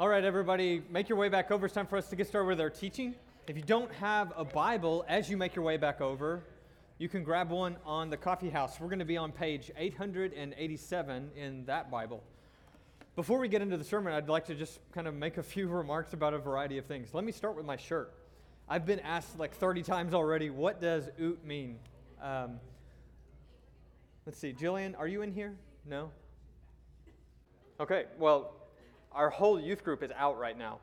All right, everybody, make your way back over. It's time for us to get started with our teaching. If you don't have a Bible as you make your way back over, you can grab one on the coffee house. We're going to be on page 887 in that Bible. Before we get into the sermon, I'd like to just kind of make a few remarks about a variety of things. Let me start with my shirt. I've been asked like 30 times already, what does oot mean? Um, let's see, Jillian, are you in here? No? Okay, well, our whole youth group is out right now.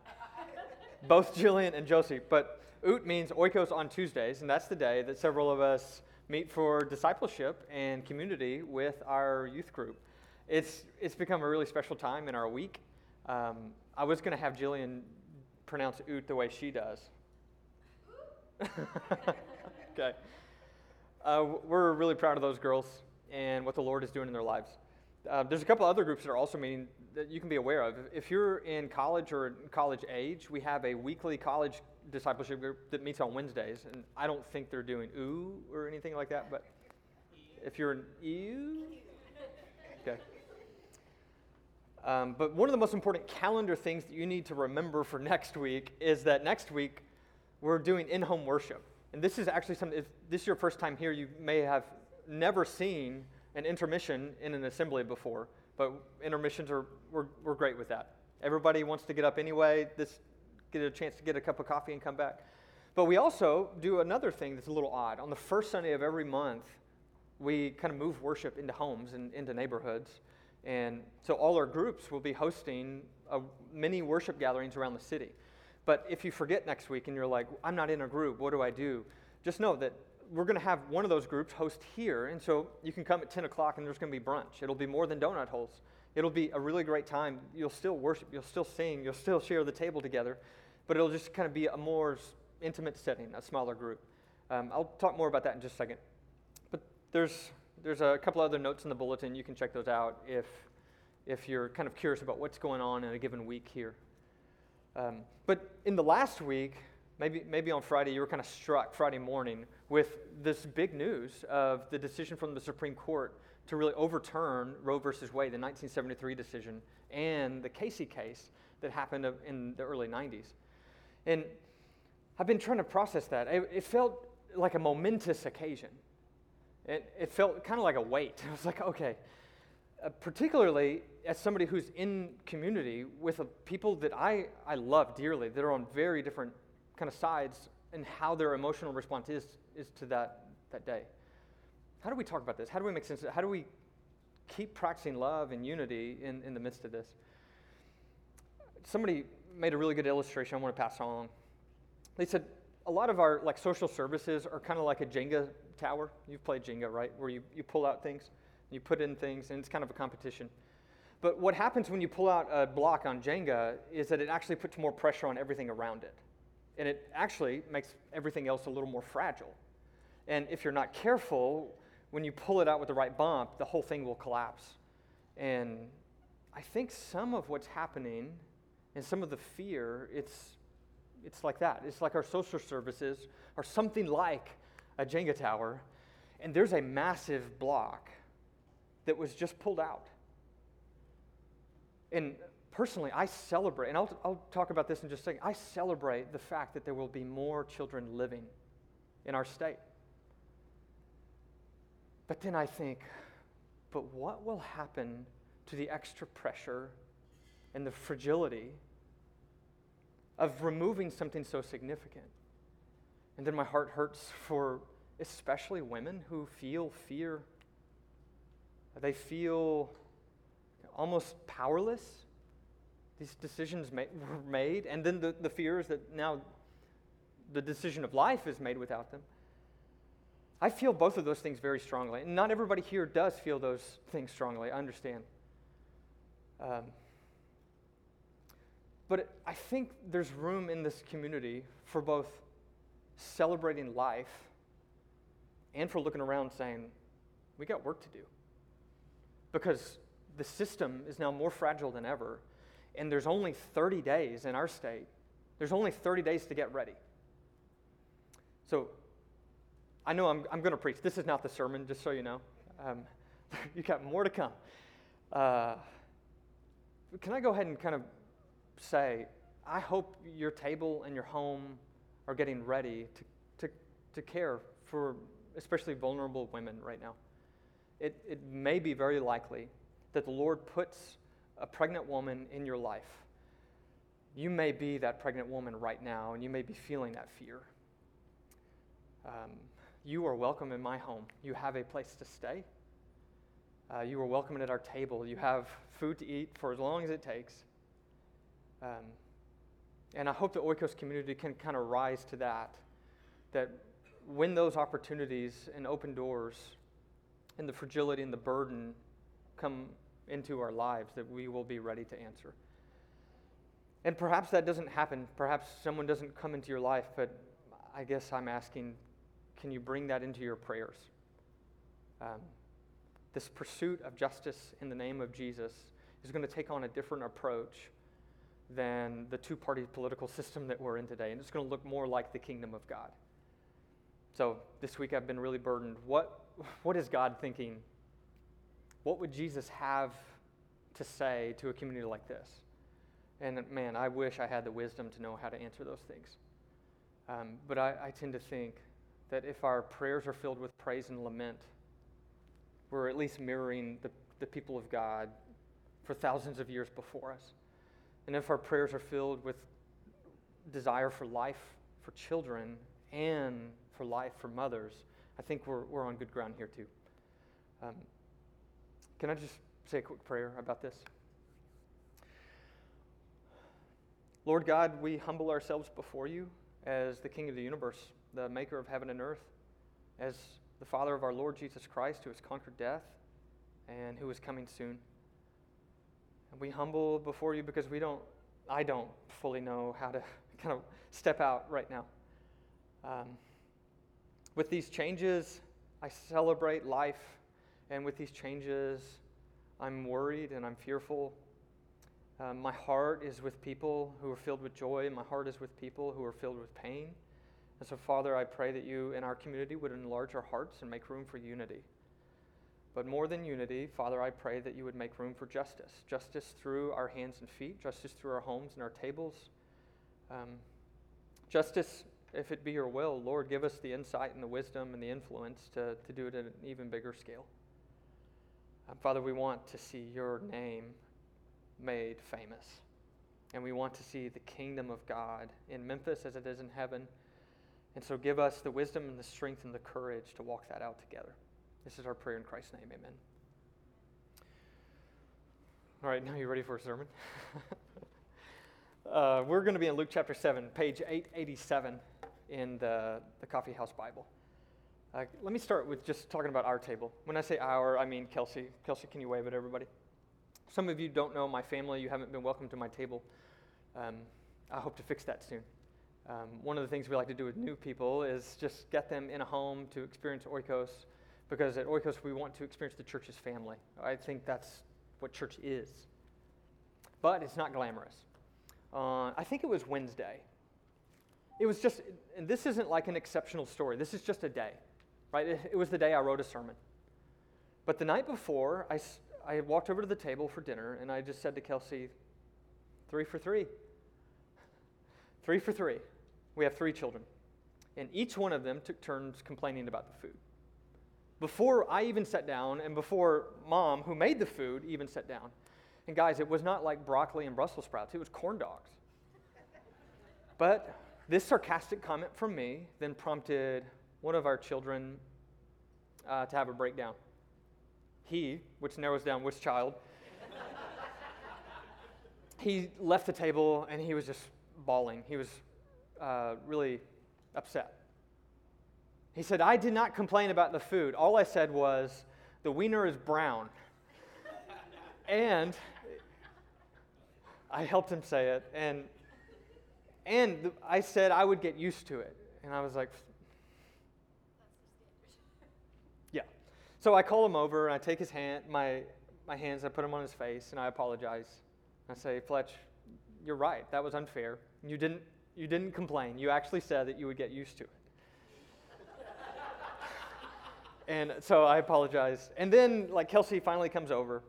Both Jillian and Josie. But Oot means Oikos on Tuesdays, and that's the day that several of us meet for discipleship and community with our youth group. It's, it's become a really special time in our week. Um, I was going to have Jillian pronounce Oot the way she does. okay. Uh, we're really proud of those girls and what the Lord is doing in their lives. Uh, there's a couple other groups that are also meeting that you can be aware of. If you're in college or college age, we have a weekly college discipleship group that meets on Wednesdays, and I don't think they're doing ooh or anything like that, but if you're an ew, okay. Um, but one of the most important calendar things that you need to remember for next week is that next week we're doing in-home worship, and this is actually something. If this is your first time here, you may have never seen an intermission in an assembly before, but intermissions are we're, we're great with that. Everybody wants to get up anyway. This get a chance to get a cup of coffee and come back. But we also do another thing that's a little odd. On the first Sunday of every month, we kind of move worship into homes and into neighborhoods. And so all our groups will be hosting a, many worship gatherings around the city. But if you forget next week and you're like, I'm not in a group, what do I do? Just know that we're going to have one of those groups host here. And so you can come at 10 o'clock and there's going to be brunch. It'll be more than donut holes. It'll be a really great time. You'll still worship, you'll still sing, you'll still share the table together, but it'll just kind of be a more intimate setting, a smaller group. Um, I'll talk more about that in just a second. But there's, there's a couple other notes in the bulletin. You can check those out if, if you're kind of curious about what's going on in a given week here. Um, but in the last week, maybe, maybe on Friday, you were kind of struck Friday morning with this big news of the decision from the Supreme Court to really overturn Roe versus Wade, the 1973 decision, and the Casey case that happened in the early 90s. And I've been trying to process that. It, it felt like a momentous occasion. It, it felt kind of like a weight. I was like, okay, uh, particularly as somebody who's in community with a, people that I, I love dearly, that are on very different kind of sides and how their emotional response is, is to that, that day. How do we talk about this? How do we make sense of it? How do we keep practicing love and unity in, in the midst of this? Somebody made a really good illustration I want to pass along. They said a lot of our like social services are kind of like a Jenga tower. You've played Jenga, right? Where you, you pull out things, you put in things, and it's kind of a competition. But what happens when you pull out a block on Jenga is that it actually puts more pressure on everything around it. And it actually makes everything else a little more fragile. And if you're not careful, when you pull it out with the right bump, the whole thing will collapse. And I think some of what's happening and some of the fear, it's, it's like that. It's like our social services are something like a Jenga tower, and there's a massive block that was just pulled out. And personally, I celebrate, and I'll, I'll talk about this in just a second. I celebrate the fact that there will be more children living in our state. But then I think, but what will happen to the extra pressure and the fragility of removing something so significant? And then my heart hurts for especially women who feel fear. They feel almost powerless. These decisions were made, and then the, the fear is that now the decision of life is made without them. I feel both of those things very strongly. And not everybody here does feel those things strongly, I understand. Um, but I think there's room in this community for both celebrating life and for looking around saying, we got work to do. Because the system is now more fragile than ever, and there's only 30 days in our state. There's only 30 days to get ready. So I know I'm, I'm going to preach. This is not the sermon, just so you know. Um, you got more to come. Uh, can I go ahead and kind of say, I hope your table and your home are getting ready to, to, to care for especially vulnerable women right now. It, it may be very likely that the Lord puts a pregnant woman in your life. You may be that pregnant woman right now, and you may be feeling that fear. Um, you are welcome in my home. You have a place to stay. Uh, you are welcome at our table. You have food to eat for as long as it takes. Um, and I hope the Oikos community can kind of rise to that. That when those opportunities and open doors and the fragility and the burden come into our lives, that we will be ready to answer. And perhaps that doesn't happen. Perhaps someone doesn't come into your life, but I guess I'm asking can you bring that into your prayers? Um, this pursuit of justice in the name of Jesus is going to take on a different approach than the two party political system that we're in today, and it's going to look more like the kingdom of God. So this week I've been really burdened. What, what is God thinking? What would Jesus have to say to a community like this? And man, I wish I had the wisdom to know how to answer those things. Um, but I, I tend to think that if our prayers are filled with praise and lament, we're at least mirroring the, the people of God for thousands of years before us. And if our prayers are filled with desire for life for children and for life for mothers, I think we're, we're on good ground here too. Um, can I just say a quick prayer about this? Lord God, we humble ourselves before you as the King of the universe, the maker of heaven and earth, as the Father of our Lord Jesus Christ, who has conquered death and who is coming soon. And we humble before you because we don't, I don't fully know how to kind of step out right now. Um, with these changes, I celebrate life, and with these changes, I'm worried and I'm fearful. Um, my heart is with people who are filled with joy, my heart is with people who are filled with pain. And so, Father, I pray that you in our community would enlarge our hearts and make room for unity. But more than unity, Father, I pray that you would make room for justice justice through our hands and feet, justice through our homes and our tables. Um, justice, if it be your will, Lord, give us the insight and the wisdom and the influence to, to do it at an even bigger scale. Um, Father, we want to see your name made famous. And we want to see the kingdom of God in Memphis as it is in heaven and so give us the wisdom and the strength and the courage to walk that out together. This is our prayer in Christ's name. Amen. All right, now you're ready for a sermon? uh, we're going to be in Luke chapter 7, page 887 in the, the Coffee House Bible. Uh, let me start with just talking about our table. When I say our, I mean Kelsey. Kelsey, can you wave at everybody? Some of you don't know my family. You haven't been welcome to my table. Um, I hope to fix that soon. Um, one of the things we like to do with new people is just get them in a home to experience Oikos, because at Oikos we want to experience the church's family. I think that's what church is. But it's not glamorous. Uh, I think it was Wednesday. It was just, and this isn't like an exceptional story. This is just a day, right? It, it was the day I wrote a sermon. But the night before, I, I walked over to the table for dinner and I just said to Kelsey, three for three. Three for three. We have three children. And each one of them took turns complaining about the food. Before I even sat down, and before mom, who made the food, even sat down. And guys, it was not like broccoli and Brussels sprouts, it was corn dogs. But this sarcastic comment from me then prompted one of our children uh, to have a breakdown. He, which narrows down which child, he left the table and he was just bawling. He was uh, really upset. He said, I did not complain about the food. All I said was, the wiener is brown. and I helped him say it. And, and I said I would get used to it. And I was like, yeah. So I call him over and I take his hand, my, my hands, I put them on his face, and I apologize. I say, Fletch, you're right. That was unfair. You didn't you didn't complain. You actually said that you would get used to it. and so I apologize. And then, like, Kelsey finally comes over.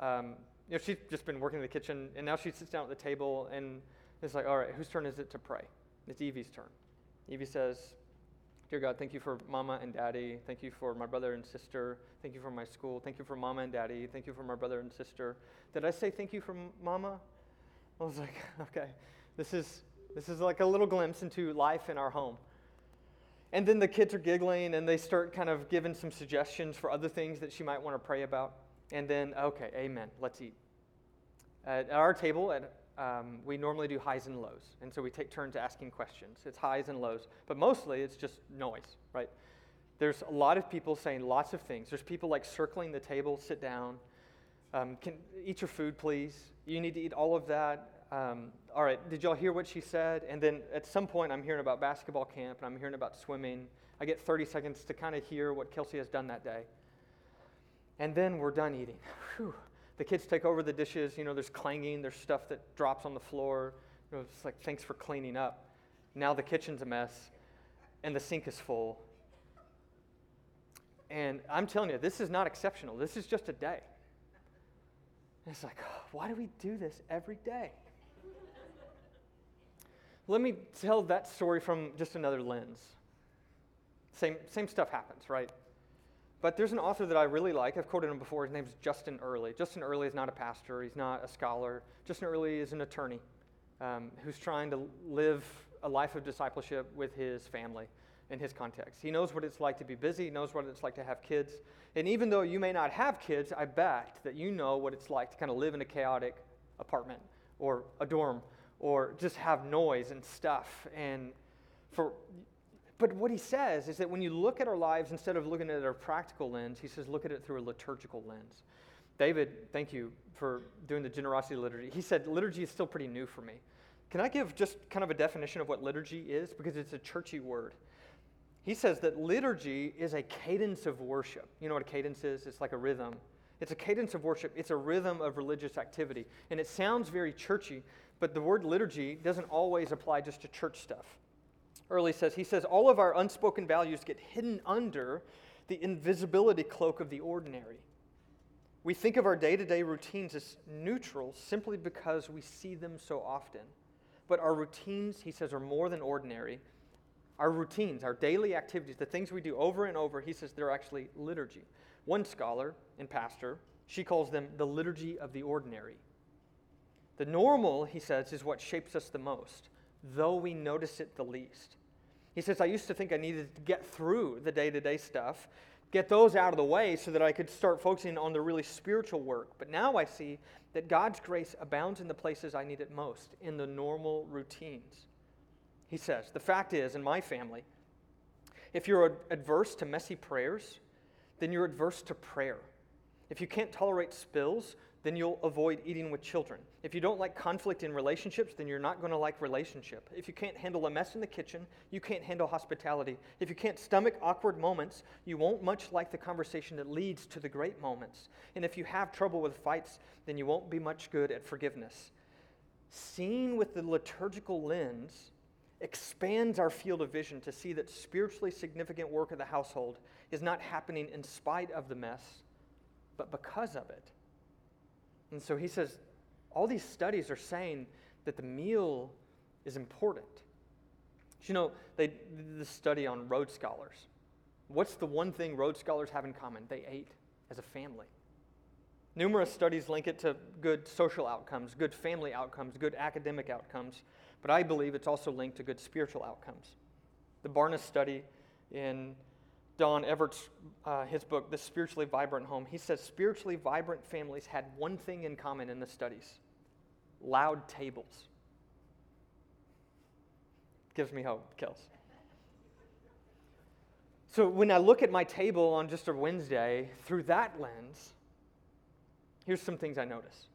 Um, you know, she's just been working in the kitchen, and now she sits down at the table, and it's like, all right, whose turn is it to pray? It's Evie's turn. Evie says, Dear God, thank you for mama and daddy. Thank you for my brother and sister. Thank you for my school. Thank you for mama and daddy. Thank you for my brother and sister. Did I say thank you for mama? I was like, okay, this is, this is like a little glimpse into life in our home. And then the kids are giggling and they start kind of giving some suggestions for other things that she might want to pray about. And then, okay, amen, let's eat. At our table, at, um, we normally do highs and lows. And so we take turns asking questions. It's highs and lows. But mostly it's just noise, right? There's a lot of people saying lots of things. There's people like circling the table, sit down. Um, can eat your food, please. You need to eat all of that. Um, all right, did y'all hear what she said? And then at some point, I'm hearing about basketball camp and I'm hearing about swimming. I get 30 seconds to kind of hear what Kelsey has done that day. And then we're done eating. Whew. The kids take over the dishes. You know, there's clanging, there's stuff that drops on the floor. You know, it's like, thanks for cleaning up. Now the kitchen's a mess and the sink is full. And I'm telling you, this is not exceptional. This is just a day. And it's like, oh, why do we do this every day? Let me tell that story from just another lens. Same, same stuff happens, right? But there's an author that I really like. I've quoted him before. His name's Justin Earley. Justin Earley is not a pastor, he's not a scholar. Justin Earley is an attorney um, who's trying to live a life of discipleship with his family in his context. He knows what it's like to be busy, he knows what it's like to have kids. And even though you may not have kids, I bet that you know what it's like to kind of live in a chaotic apartment or a dorm or just have noise and stuff. And for but what he says is that when you look at our lives, instead of looking at a practical lens, he says, look at it through a liturgical lens. David, thank you for doing the generosity liturgy. He said, liturgy is still pretty new for me. Can I give just kind of a definition of what liturgy is? Because it's a churchy word. He says that liturgy is a cadence of worship. You know what a cadence is? It's like a rhythm. It's a cadence of worship, it's a rhythm of religious activity. And it sounds very churchy, but the word liturgy doesn't always apply just to church stuff. Earley says, he says, all of our unspoken values get hidden under the invisibility cloak of the ordinary. We think of our day to day routines as neutral simply because we see them so often. But our routines, he says, are more than ordinary. Our routines, our daily activities, the things we do over and over, he says they're actually liturgy. One scholar and pastor, she calls them the liturgy of the ordinary. The normal, he says, is what shapes us the most though we notice it the least. He says, I used to think I needed to get through the day to day stuff, get those out of the way so that I could start focusing on the really spiritual work. But now I see that God's grace abounds in the places I need it most, in the normal routines. He says, The fact is, in my family, if you're adverse to messy prayers, then you're adverse to prayer. If you can't tolerate spills, then you'll avoid eating with children. If you don't like conflict in relationships, then you're not going to like relationship. If you can't handle a mess in the kitchen, you can't handle hospitality. If you can't stomach awkward moments, you won't much like the conversation that leads to the great moments. And if you have trouble with fights, then you won't be much good at forgiveness. Seen with the liturgical lens expands our field of vision to see that spiritually significant work of the household is not happening in spite of the mess, but because of it. And so he says, all these studies are saying that the meal is important. You know, they did study on Rhodes Scholars. What's the one thing Rhodes Scholars have in common? They ate as a family. Numerous studies link it to good social outcomes, good family outcomes, good academic outcomes, but I believe it's also linked to good spiritual outcomes. The Barna study in Don Everts, uh, his book, The Spiritually Vibrant Home, he says spiritually vibrant families had one thing in common in the studies loud tables. Gives me hope, Kels. So when I look at my table on just a Wednesday through that lens, here's some things I notice.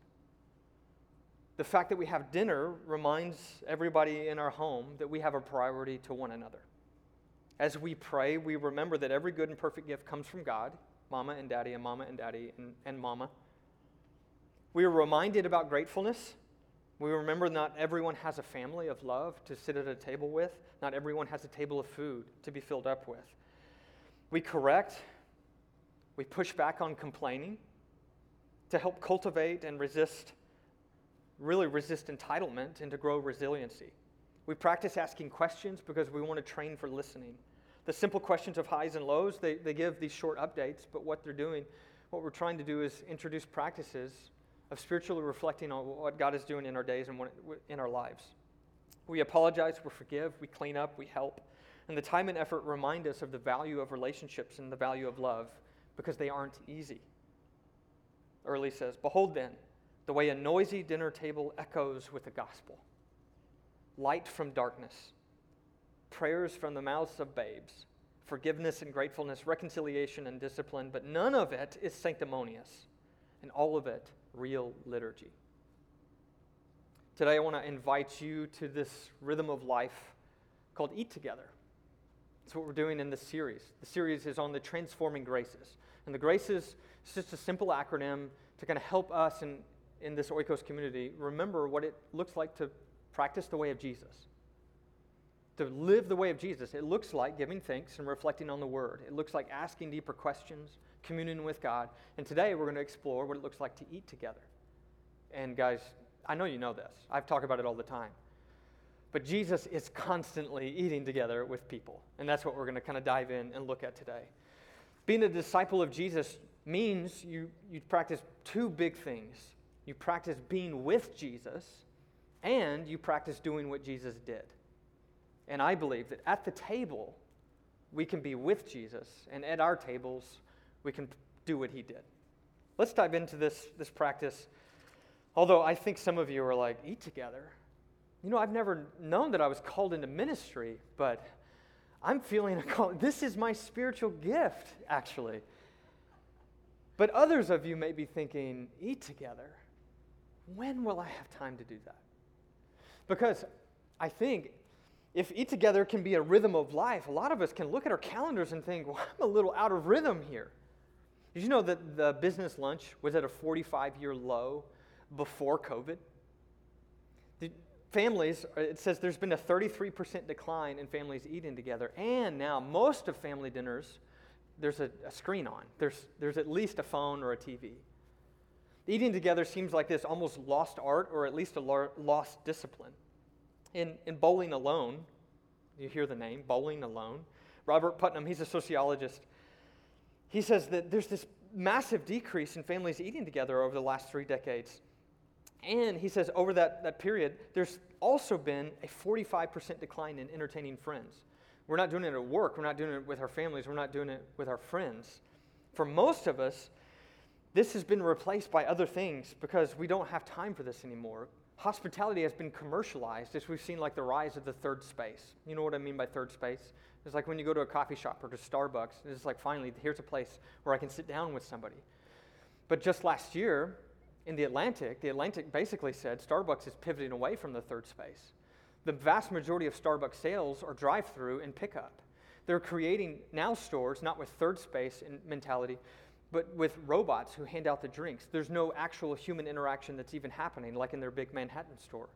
The fact that we have dinner reminds everybody in our home that we have a priority to one another. As we pray, we remember that every good and perfect gift comes from God, mama and daddy, and mama and daddy, and, and mama. We are reminded about gratefulness. We remember not everyone has a family of love to sit at a table with, not everyone has a table of food to be filled up with. We correct, we push back on complaining. to help cultivate and resist, really resist entitlement and to grow resiliency. We practice asking questions because we want to train for listening. The simple questions of highs and lows, they, they give these short updates, but what they're doing, what we're trying to do is introduce practices of spiritually reflecting on what God is doing in our days and in our lives. We apologize, we forgive, we clean up, we help. And the time and effort remind us of the value of relationships and the value of love because they aren't easy. Earley says, Behold then, the way a noisy dinner table echoes with the gospel. Light from darkness, prayers from the mouths of babes, forgiveness and gratefulness, reconciliation and discipline, but none of it is sanctimonious, and all of it real liturgy. Today, I want to invite you to this rhythm of life called Eat Together. That's what we're doing in this series. The series is on the transforming graces. And the graces is just a simple acronym to kind of help us in, in this Oikos community remember what it looks like to practice the way of Jesus. To live the way of Jesus. It looks like giving thanks and reflecting on the Word. It looks like asking deeper questions, communing with God. And today we're going to explore what it looks like to eat together. And guys, I know you know this. I've talked about it all the time. But Jesus is constantly eating together with people. And that's what we're going to kind of dive in and look at today. Being a disciple of Jesus means you, you practice two big things you practice being with Jesus, and you practice doing what Jesus did. And I believe that at the table, we can be with Jesus, and at our tables, we can do what he did. Let's dive into this, this practice. Although I think some of you are like, eat together. You know, I've never known that I was called into ministry, but I'm feeling a call. This is my spiritual gift, actually. But others of you may be thinking, eat together. When will I have time to do that? Because I think if eat together can be a rhythm of life, a lot of us can look at our calendars and think, well, I'm a little out of rhythm here. Did you know that the business lunch was at a 45 year low before COVID? The families, uh, it says there's been a 33% decline in families eating together. And now most of family dinners, there's a, a screen on, there's, there's at least a phone or a TV. Eating together seems like this almost lost art or at least a lost discipline. In, in Bowling Alone, you hear the name, Bowling Alone, Robert Putnam, he's a sociologist, he says that there's this massive decrease in families eating together over the last three decades. And he says over that, that period, there's also been a 45% decline in entertaining friends. We're not doing it at work, we're not doing it with our families, we're not doing it with our friends. For most of us, this has been replaced by other things because we don't have time for this anymore. Hospitality has been commercialized as we've seen like the rise of the third space. You know what I mean by third space? It's like when you go to a coffee shop or to Starbucks, it's like finally, here's a place where I can sit down with somebody. But just last year, in the Atlantic, the Atlantic basically said Starbucks is pivoting away from the third space. The vast majority of Starbucks sales are drive through and pickup. They're creating now stores, not with third space mentality, but with robots who hand out the drinks. There's no actual human interaction that's even happening, like in their big Manhattan store.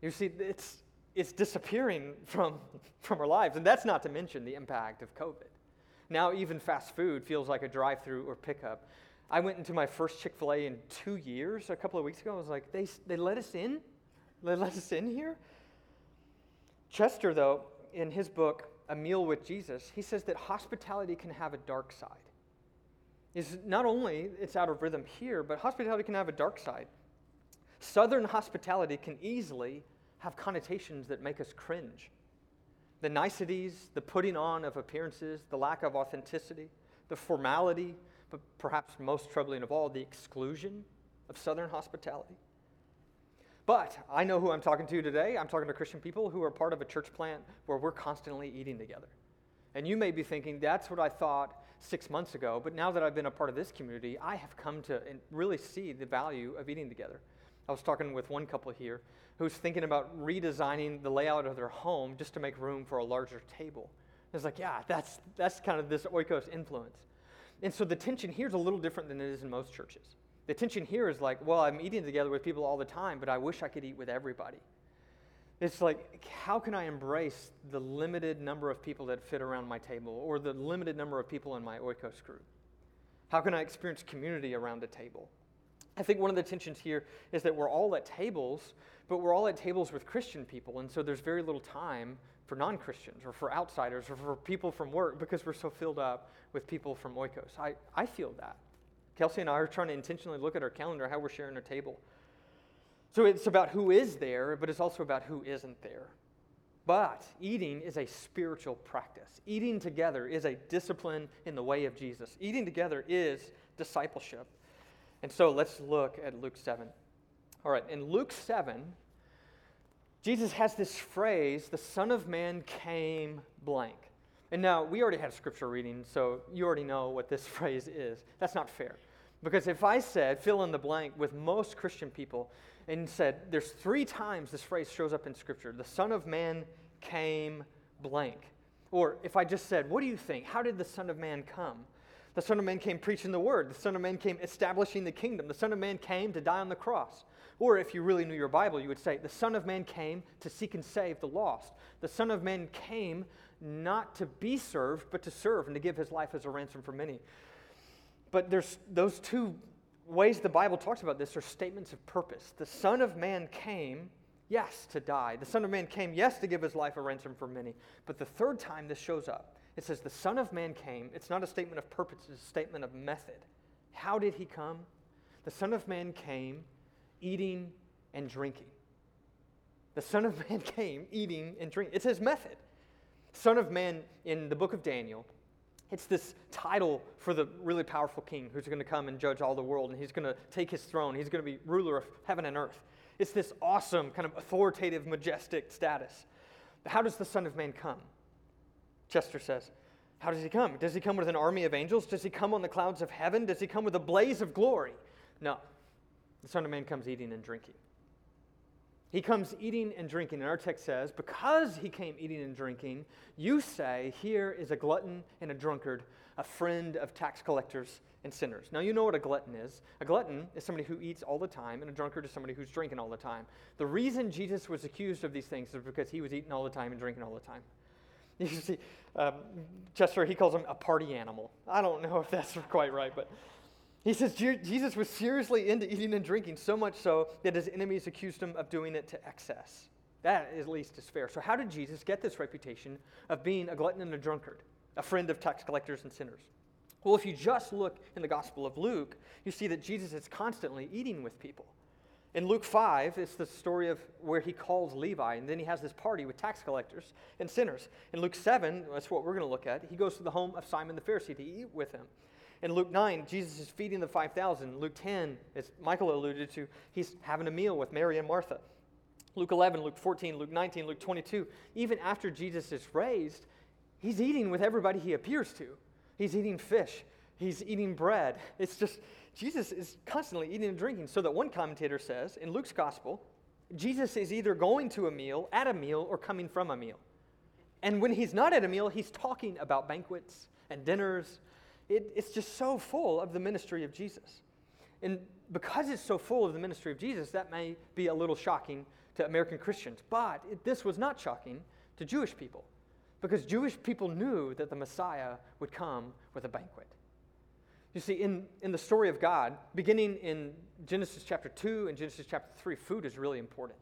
You see, it's, it's disappearing from, from our lives. And that's not to mention the impact of COVID. Now, even fast food feels like a drive through or pickup. I went into my first Chick fil A in two years a couple of weeks ago. I was like, they, they let us in? They let us in here? Chester, though, in his book, A Meal with Jesus, he says that hospitality can have a dark side. Is not only it's out of rhythm here, but hospitality can have a dark side. Southern hospitality can easily have connotations that make us cringe. The niceties, the putting on of appearances, the lack of authenticity, the formality, but perhaps most troubling of all, the exclusion of Southern hospitality. But I know who I'm talking to today. I'm talking to Christian people who are part of a church plant where we're constantly eating together. And you may be thinking, that's what I thought six months ago, but now that I've been a part of this community, I have come to really see the value of eating together. I was talking with one couple here who's thinking about redesigning the layout of their home just to make room for a larger table. It's like, yeah, that's, that's kind of this oikos influence. And so the tension here is a little different than it is in most churches. The tension here is like, well, I'm eating together with people all the time, but I wish I could eat with everybody. It's like, how can I embrace the limited number of people that fit around my table or the limited number of people in my oikos group? How can I experience community around a table? I think one of the tensions here is that we're all at tables, but we're all at tables with Christian people. And so there's very little time for non Christians or for outsiders or for people from work because we're so filled up with people from Oikos. I, I feel that. Kelsey and I are trying to intentionally look at our calendar, how we're sharing our table. So it's about who is there, but it's also about who isn't there. But eating is a spiritual practice. Eating together is a discipline in the way of Jesus. Eating together is discipleship. And so let's look at Luke 7. All right, in Luke 7, Jesus has this phrase, the Son of Man came blank. And now, we already had a scripture reading, so you already know what this phrase is. That's not fair. Because if I said, fill in the blank with most Christian people, and said, there's three times this phrase shows up in scripture the Son of Man came blank. Or if I just said, what do you think? How did the Son of Man come? The Son of Man came preaching the word. The Son of Man came establishing the kingdom. The Son of Man came to die on the cross. Or if you really knew your Bible, you would say, The Son of Man came to seek and save the lost. The Son of Man came not to be served, but to serve and to give his life as a ransom for many. But there's those two ways the Bible talks about this are statements of purpose. The Son of Man came, yes, to die. The Son of Man came, yes, to give his life a ransom for many. But the third time this shows up, it says, The Son of Man came. It's not a statement of purpose, it's a statement of method. How did he come? The Son of Man came eating and drinking. The Son of Man came eating and drinking. It's his method. Son of Man in the book of Daniel, it's this title for the really powerful king who's going to come and judge all the world, and he's going to take his throne. He's going to be ruler of heaven and earth. It's this awesome, kind of authoritative, majestic status. How does the Son of Man come? Chester says. How does he come? Does he come with an army of angels? Does he come on the clouds of heaven? Does he come with a blaze of glory? No. The Son of Man comes eating and drinking. He comes eating and drinking. And our text says, Because he came eating and drinking, you say, Here is a glutton and a drunkard, a friend of tax collectors and sinners. Now, you know what a glutton is. A glutton is somebody who eats all the time, and a drunkard is somebody who's drinking all the time. The reason Jesus was accused of these things is because he was eating all the time and drinking all the time. You see, um, Chester, he calls him a party animal. I don't know if that's quite right, but he says Jesus was seriously into eating and drinking, so much so that his enemies accused him of doing it to excess. That, at least, is fair. So, how did Jesus get this reputation of being a glutton and a drunkard, a friend of tax collectors and sinners? Well, if you just look in the Gospel of Luke, you see that Jesus is constantly eating with people. In Luke 5, it's the story of where he calls Levi, and then he has this party with tax collectors and sinners. In Luke 7, that's what we're going to look at, he goes to the home of Simon the Pharisee to eat with him. In Luke 9, Jesus is feeding the 5,000. Luke 10, as Michael alluded to, he's having a meal with Mary and Martha. Luke 11, Luke 14, Luke 19, Luke 22, even after Jesus is raised, he's eating with everybody he appears to. He's eating fish, he's eating bread. It's just, Jesus is constantly eating and drinking. So that one commentator says in Luke's gospel, Jesus is either going to a meal, at a meal, or coming from a meal. And when he's not at a meal, he's talking about banquets and dinners. It, it's just so full of the ministry of Jesus. And because it's so full of the ministry of Jesus, that may be a little shocking to American Christians. But it, this was not shocking to Jewish people because Jewish people knew that the Messiah would come with a banquet. You see, in, in the story of God, beginning in Genesis chapter 2 and Genesis chapter 3, food is really important.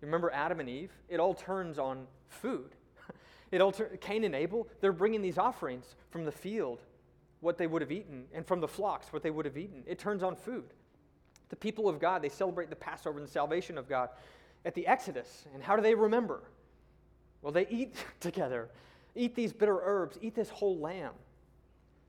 You remember Adam and Eve? It all turns on food. It all Cain and Abel, they're bringing these offerings from the field, what they would have eaten, and from the flocks, what they would have eaten. It turns on food. The people of God, they celebrate the Passover and the salvation of God at the Exodus. And how do they remember? Well, they eat together, eat these bitter herbs, eat this whole lamb.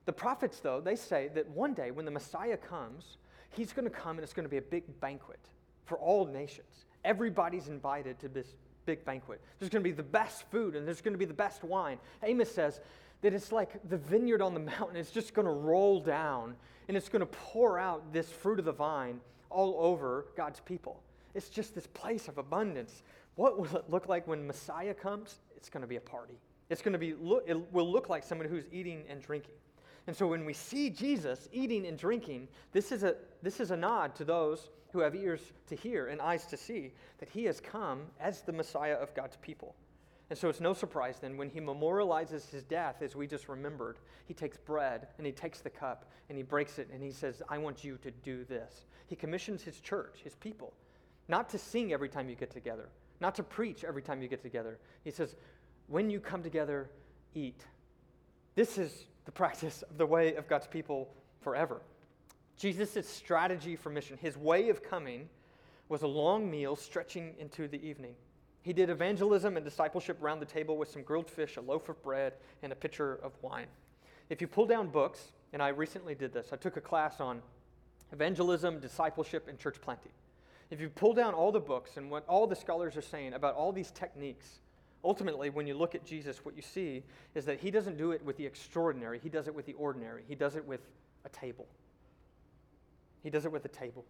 The prophets, though, they say that one day when the Messiah comes, he's going to come and it's going to be a big banquet for all nations. Everybody's invited to this big banquet. There's going to be the best food and there's going to be the best wine. Amos says that it's like the vineyard on the mountain. It's just going to roll down and it's going to pour out this fruit of the vine all over God's people. It's just this place of abundance. What will it look like when Messiah comes? It's going to be a party. It's going to be, it will look like someone who's eating and drinking. And so when we see Jesus eating and drinking, this is a, this is a nod to those who have ears to hear and eyes to see that he has come as the Messiah of God's people. And so it's no surprise then when he memorializes his death, as we just remembered, he takes bread and he takes the cup and he breaks it and he says, I want you to do this. he commissions his church, his people, not to sing every time you get together, not to preach every time you get together. He says, when you come together, eat. This is the practice of the way of God's people forever. Jesus' strategy for mission, his way of coming, was a long meal stretching into the evening. He did evangelism and discipleship around the table with some grilled fish, a loaf of bread, and a pitcher of wine. If you pull down books, and I recently did this, I took a class on evangelism, discipleship, and church planting. If you pull down all the books and what all the scholars are saying about all these techniques, ultimately, when you look at Jesus, what you see is that he doesn't do it with the extraordinary, he does it with the ordinary. He does it with a table. He does it with a table.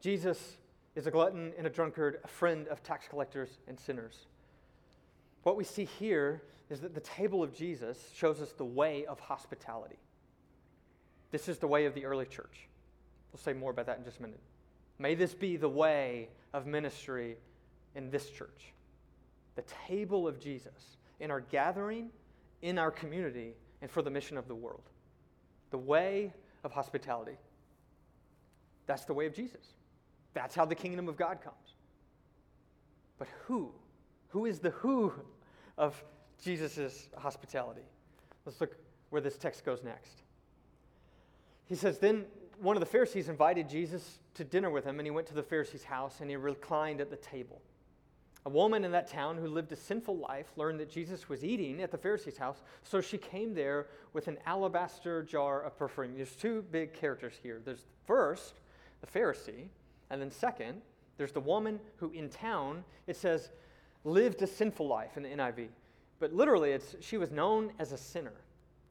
Jesus is a glutton and a drunkard, a friend of tax collectors and sinners. What we see here is that the table of Jesus shows us the way of hospitality. This is the way of the early church. We'll say more about that in just a minute. May this be the way of ministry in this church. The table of Jesus in our gathering, in our community, and for the mission of the world. The way of hospitality. That's the way of Jesus. That's how the kingdom of God comes. But who? Who is the who of Jesus' hospitality? Let's look where this text goes next. He says, Then one of the Pharisees invited Jesus to dinner with him, and he went to the Pharisee's house and he reclined at the table. A woman in that town who lived a sinful life learned that Jesus was eating at the Pharisee's house, so she came there with an alabaster jar of perfume. There's two big characters here. There's first, the Pharisee, and then second, there's the woman who in town, it says, lived a sinful life in the NIV. But literally, it's, she was known as a sinner.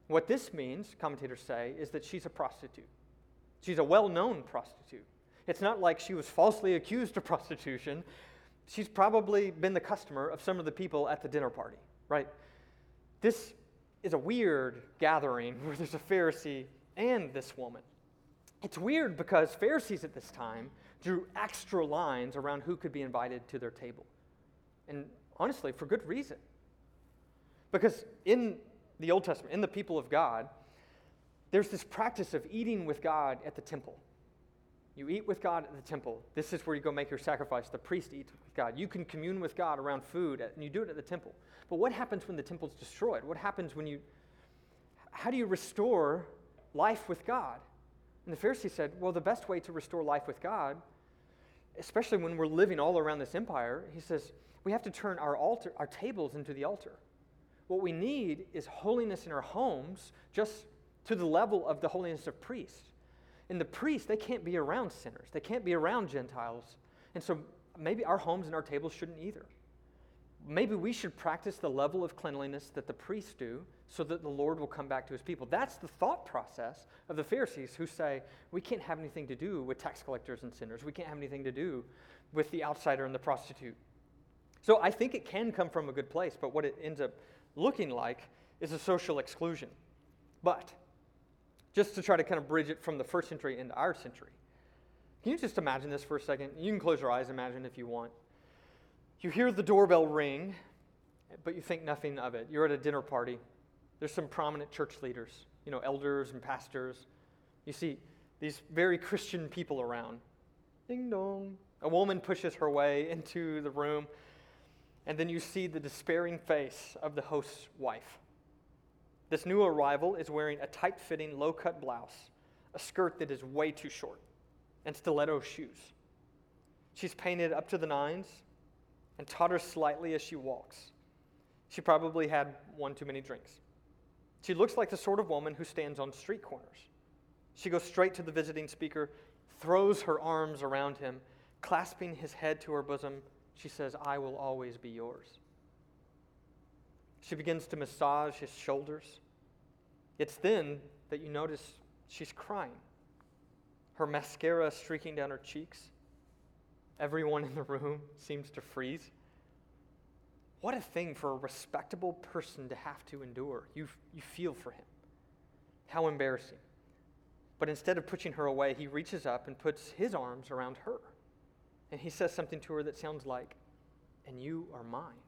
What this means, commentators say, is that she's a prostitute. She's a well known prostitute. It's not like she was falsely accused of prostitution. She's probably been the customer of some of the people at the dinner party, right? This is a weird gathering where there's a Pharisee and this woman. It's weird because Pharisees at this time drew extra lines around who could be invited to their table. And honestly, for good reason. Because in the Old Testament, in the people of God, there's this practice of eating with God at the temple. You eat with God at the temple. This is where you go make your sacrifice. The priest eats with God. You can commune with God around food, and you do it at the temple. But what happens when the temple's destroyed? What happens when you. How do you restore life with God? And the Pharisee said, Well, the best way to restore life with God, especially when we're living all around this empire, he says, we have to turn our altar, our tables into the altar. What we need is holiness in our homes, just to the level of the holiness of priests. And the priests, they can't be around sinners. They can't be around Gentiles. And so maybe our homes and our tables shouldn't either maybe we should practice the level of cleanliness that the priests do so that the Lord will come back to his people. That's the thought process of the Pharisees who say, we can't have anything to do with tax collectors and sinners. We can't have anything to do with the outsider and the prostitute. So I think it can come from a good place, but what it ends up looking like is a social exclusion. But just to try to kind of bridge it from the first century into our century, can you just imagine this for a second? You can close your eyes, imagine if you want. You hear the doorbell ring, but you think nothing of it. You're at a dinner party. There's some prominent church leaders, you know, elders and pastors. You see these very Christian people around. Ding dong. A woman pushes her way into the room, and then you see the despairing face of the host's wife. This new arrival is wearing a tight fitting, low cut blouse, a skirt that is way too short, and stiletto shoes. She's painted up to the nines, and totters slightly as she walks. She probably had one too many drinks. She looks like the sort of woman who stands on street corners. She goes straight to the visiting speaker, throws her arms around him, clasping his head to her bosom. She says, I will always be yours. She begins to massage his shoulders. It's then that you notice she's crying, her mascara streaking down her cheeks. Everyone in the room seems to freeze. What a thing for a respectable person to have to endure. You, you feel for him. How embarrassing. But instead of pushing her away, he reaches up and puts his arms around her. And he says something to her that sounds like, And you are mine.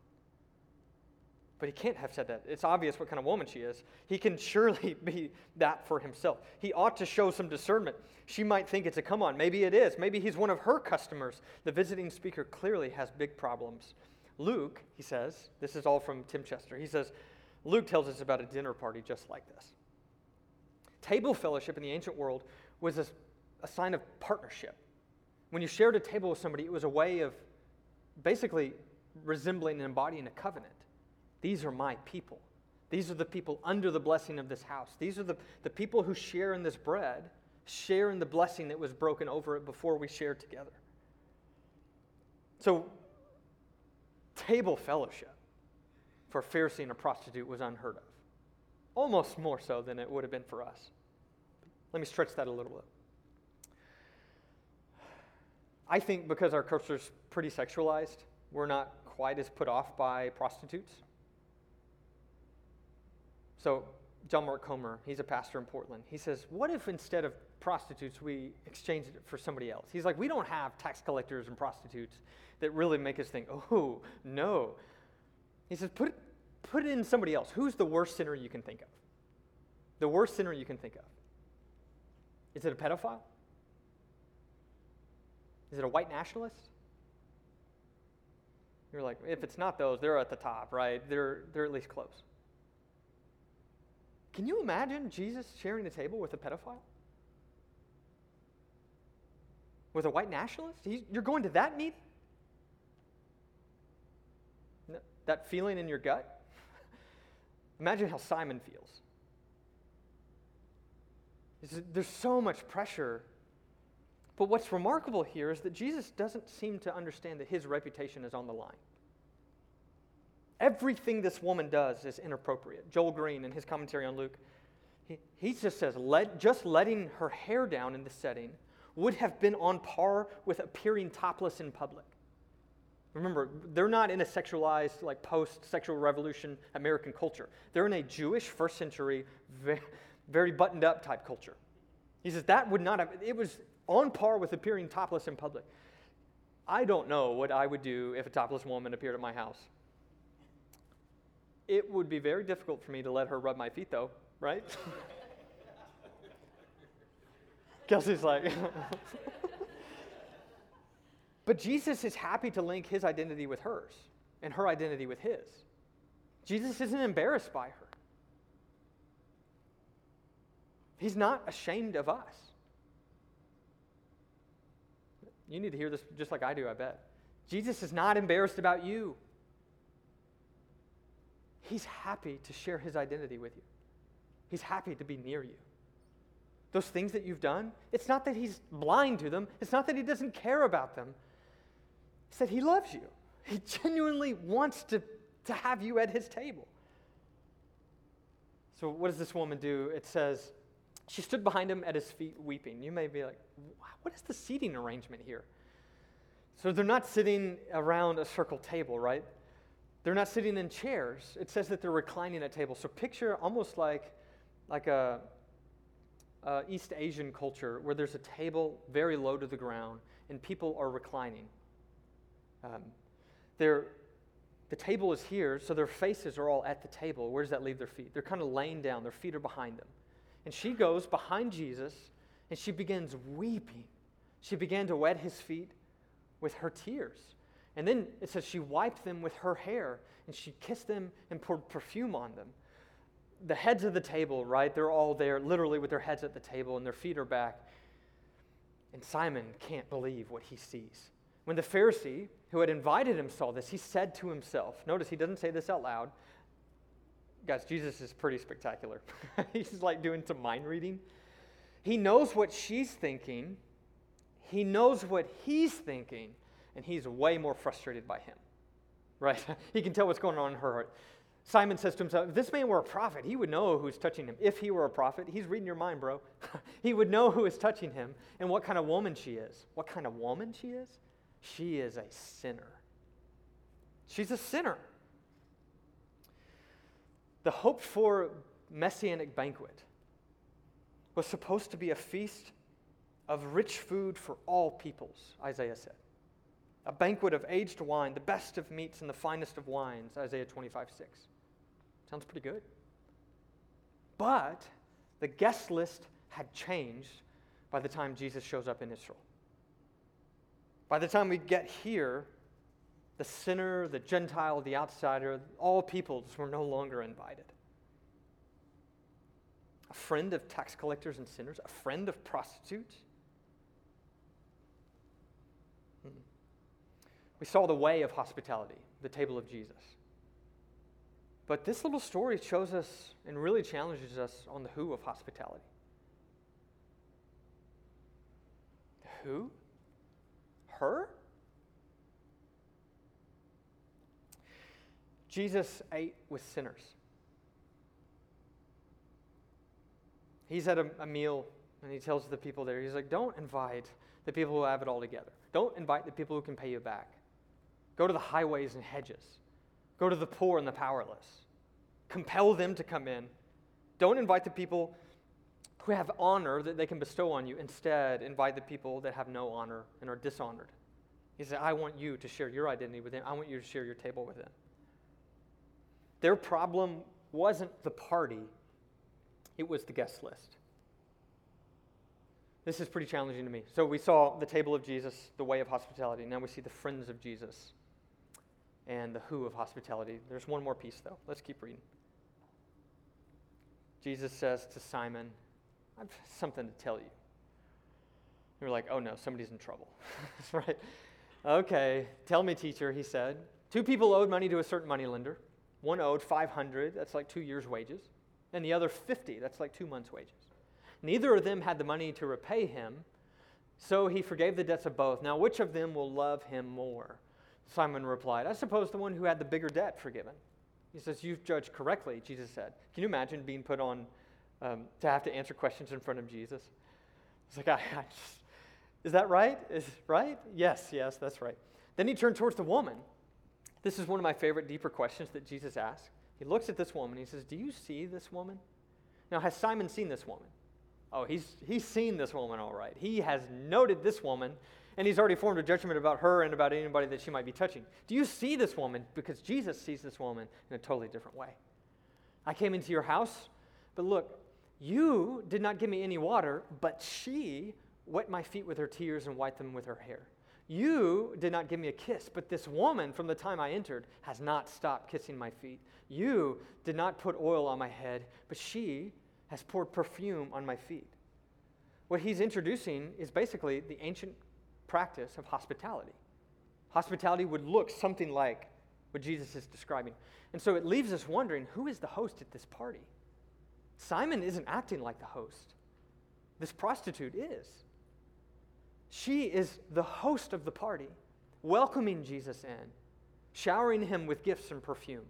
But he can't have said that. It's obvious what kind of woman she is. He can surely be that for himself. He ought to show some discernment. She might think it's a come on. Maybe it is. Maybe he's one of her customers. The visiting speaker clearly has big problems. Luke, he says, this is all from Tim Chester. He says, Luke tells us about a dinner party just like this. Table fellowship in the ancient world was a, a sign of partnership. When you shared a table with somebody, it was a way of basically resembling and embodying a covenant. These are my people. These are the people under the blessing of this house. These are the, the people who share in this bread, share in the blessing that was broken over it before we shared together. So, table fellowship for a Pharisee and a prostitute was unheard of. Almost more so than it would have been for us. Let me stretch that a little bit. I think because our culture is pretty sexualized, we're not quite as put off by prostitutes. So, John Mark Comer, he's a pastor in Portland. He says, What if instead of prostitutes, we exchanged it for somebody else? He's like, We don't have tax collectors and prostitutes that really make us think, Oh, no. He says, Put, put in somebody else. Who's the worst sinner you can think of? The worst sinner you can think of. Is it a pedophile? Is it a white nationalist? You're like, if it's not those, they're at the top, right? They're, they're at least close. Can you imagine Jesus sharing the table with a pedophile? With a white nationalist? you're going to that meeting? That feeling in your gut? Imagine how Simon feels. There's so much pressure. But what's remarkable here is that Jesus doesn't seem to understand that his reputation is on the line. Everything this woman does is inappropriate. Joel Green, in his commentary on Luke, he, he just says, let, just letting her hair down in this setting would have been on par with appearing topless in public. Remember, they're not in a sexualized, like post sexual revolution American culture. They're in a Jewish first century, very, very buttoned up type culture. He says that would not have, it was on par with appearing topless in public. I don't know what I would do if a topless woman appeared at my house. It would be very difficult for me to let her rub my feet, though, right? Kelsey's like. but Jesus is happy to link his identity with hers and her identity with his. Jesus isn't embarrassed by her, he's not ashamed of us. You need to hear this just like I do, I bet. Jesus is not embarrassed about you. He's happy to share his identity with you. He's happy to be near you. Those things that you've done, it's not that he's blind to them, it's not that he doesn't care about them. It's that he loves you. He genuinely wants to, to have you at his table. So, what does this woman do? It says, she stood behind him at his feet weeping. You may be like, what is the seating arrangement here? So, they're not sitting around a circle table, right? They're not sitting in chairs. It says that they're reclining at tables. So picture almost like, like a, a East Asian culture where there's a table very low to the ground and people are reclining. Um, they're, the table is here, so their faces are all at the table. Where does that leave their feet? They're kind of laying down, their feet are behind them. And she goes behind Jesus and she begins weeping. She began to wet his feet with her tears. And then it says she wiped them with her hair and she kissed them and poured perfume on them. The heads of the table, right? They're all there, literally with their heads at the table and their feet are back. And Simon can't believe what he sees. When the Pharisee who had invited him saw this, he said to himself, notice he doesn't say this out loud. Guys, Jesus is pretty spectacular. He's like doing some mind reading. He knows what she's thinking, he knows what he's thinking and he's way more frustrated by him, right? he can tell what's going on in her heart. Simon says to himself, if this man were a prophet, he would know who's touching him. If he were a prophet, he's reading your mind, bro. he would know who is touching him and what kind of woman she is. What kind of woman she is? She is a sinner. She's a sinner. The hoped for messianic banquet was supposed to be a feast of rich food for all peoples, Isaiah said a banquet of aged wine, the best of meats and the finest of wines, Isaiah 25, 6. Sounds pretty good. But the guest list had changed by the time Jesus shows up in Israel. By the time we get here, the sinner, the Gentile, the outsider, all peoples were no longer invited. A friend of tax collectors and sinners, a friend of prostitutes. We saw the way of hospitality, the table of Jesus. But this little story shows us and really challenges us on the who of hospitality. Who? Her? Jesus ate with sinners. He's at a, a, meal and he tells the people there, he's like, don't invite the people who have it all together. Don't invite the people who can pay you back. Go to the highways and hedges. Go to the poor and the powerless. Compel them to come in. Don't invite the people who have honor that they can bestow on you. Instead, invite the people that have no honor and are dishonored. He said, I want you to share your identity with them. I want you to share your table with them. Their problem wasn't the party, it was the guest list. This is pretty challenging to me. So we saw the table of Jesus, the way of hospitality. Now we see the friends of Jesus and the who of hospitality. There's one more piece, though. Let's keep reading. Jesus says to Simon, I've something to tell you. You're like, oh no, somebody's in trouble. That's right? Okay, tell me, teacher, he said. Two people owed money to a certain moneylender. One owed 500, that's like two years' wages, and the other 50, that's like two months' wages. Neither of them had the money to repay him, so he forgave the debts of both. Now, which of them will love him more? Simon replied, I suppose the one who had the bigger debt forgiven. He says, You've judged correctly, Jesus said. Can you imagine being put on um, to have to answer questions in front of Jesus? It's like, I, I just, is that right? Is right? Yes, yes, that's right. Then he turned towards the woman. This is one of my favorite deeper questions that Jesus asked. He looks at this woman. He says, Do you see this woman? Now, has Simon seen this woman? Oh, he's, he's seen this woman all right. He has noted this woman and he's already formed a judgment about her and about anybody that she might be touching. Do you see this woman? Because Jesus sees this woman in a totally different way. I came into your house, but look, you did not give me any water, but she wet my feet with her tears and wiped them with her hair. You did not give me a kiss, but this woman, from the time I entered, has not stopped kissing my feet. You did not put oil on my head, but she has poured perfume on my feet. What he's introducing is basically the ancient practice of hospitality. Hospitality would look something like what Jesus is describing. And so it leaves us wondering who is the host at this party? Simon isn't acting like the host, this prostitute is. She is the host of the party, welcoming Jesus in, showering him with gifts and perfume.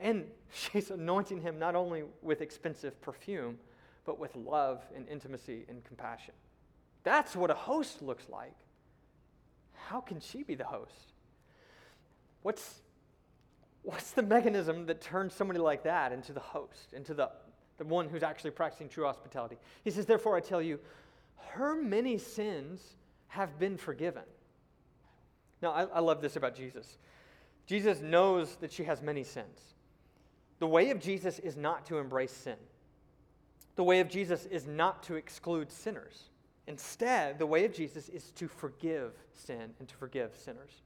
And she's anointing him not only with expensive perfume, but with love and intimacy and compassion. That's what a host looks like how can she be the host? What's, what's the mechanism that turns somebody like that into the host, into the, the one who's actually practicing true hospitality? He says, Therefore, I tell you, her many sins have been forgiven. Now, I, I love this about Jesus. Jesus knows that she has many sins. The way of Jesus is not to embrace sin. The way of Jesus is not to exclude sinners. Instead, the way of Jesus is to forgive sin and to forgive sinners.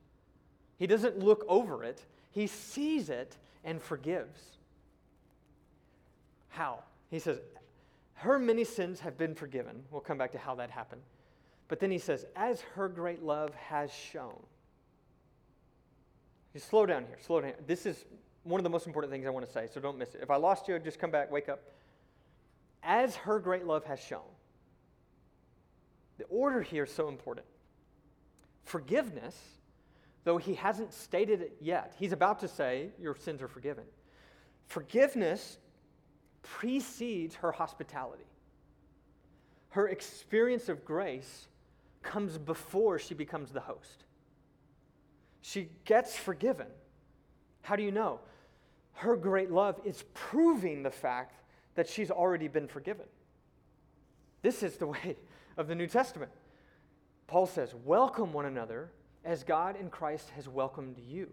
He doesn't look over it, he sees it and forgives. How? He says, Her many sins have been forgiven. We'll come back to how that happened. But then he says, As her great love has shown. You slow down here, slow down. This is one of the most important things I want to say, so don't miss it. If I lost you, just come back, wake up. As her great love has shown. The order here is so important. Forgiveness, though he hasn't stated it yet, he's about to say, Your sins are forgiven. Forgiveness precedes her hospitality. Her experience of grace comes before she becomes the host. She gets forgiven. How do you know? Her great love is proving the fact that she's already been forgiven. This is the way of the New Testament. Paul says, Welcome one another as God in Christ has welcomed you.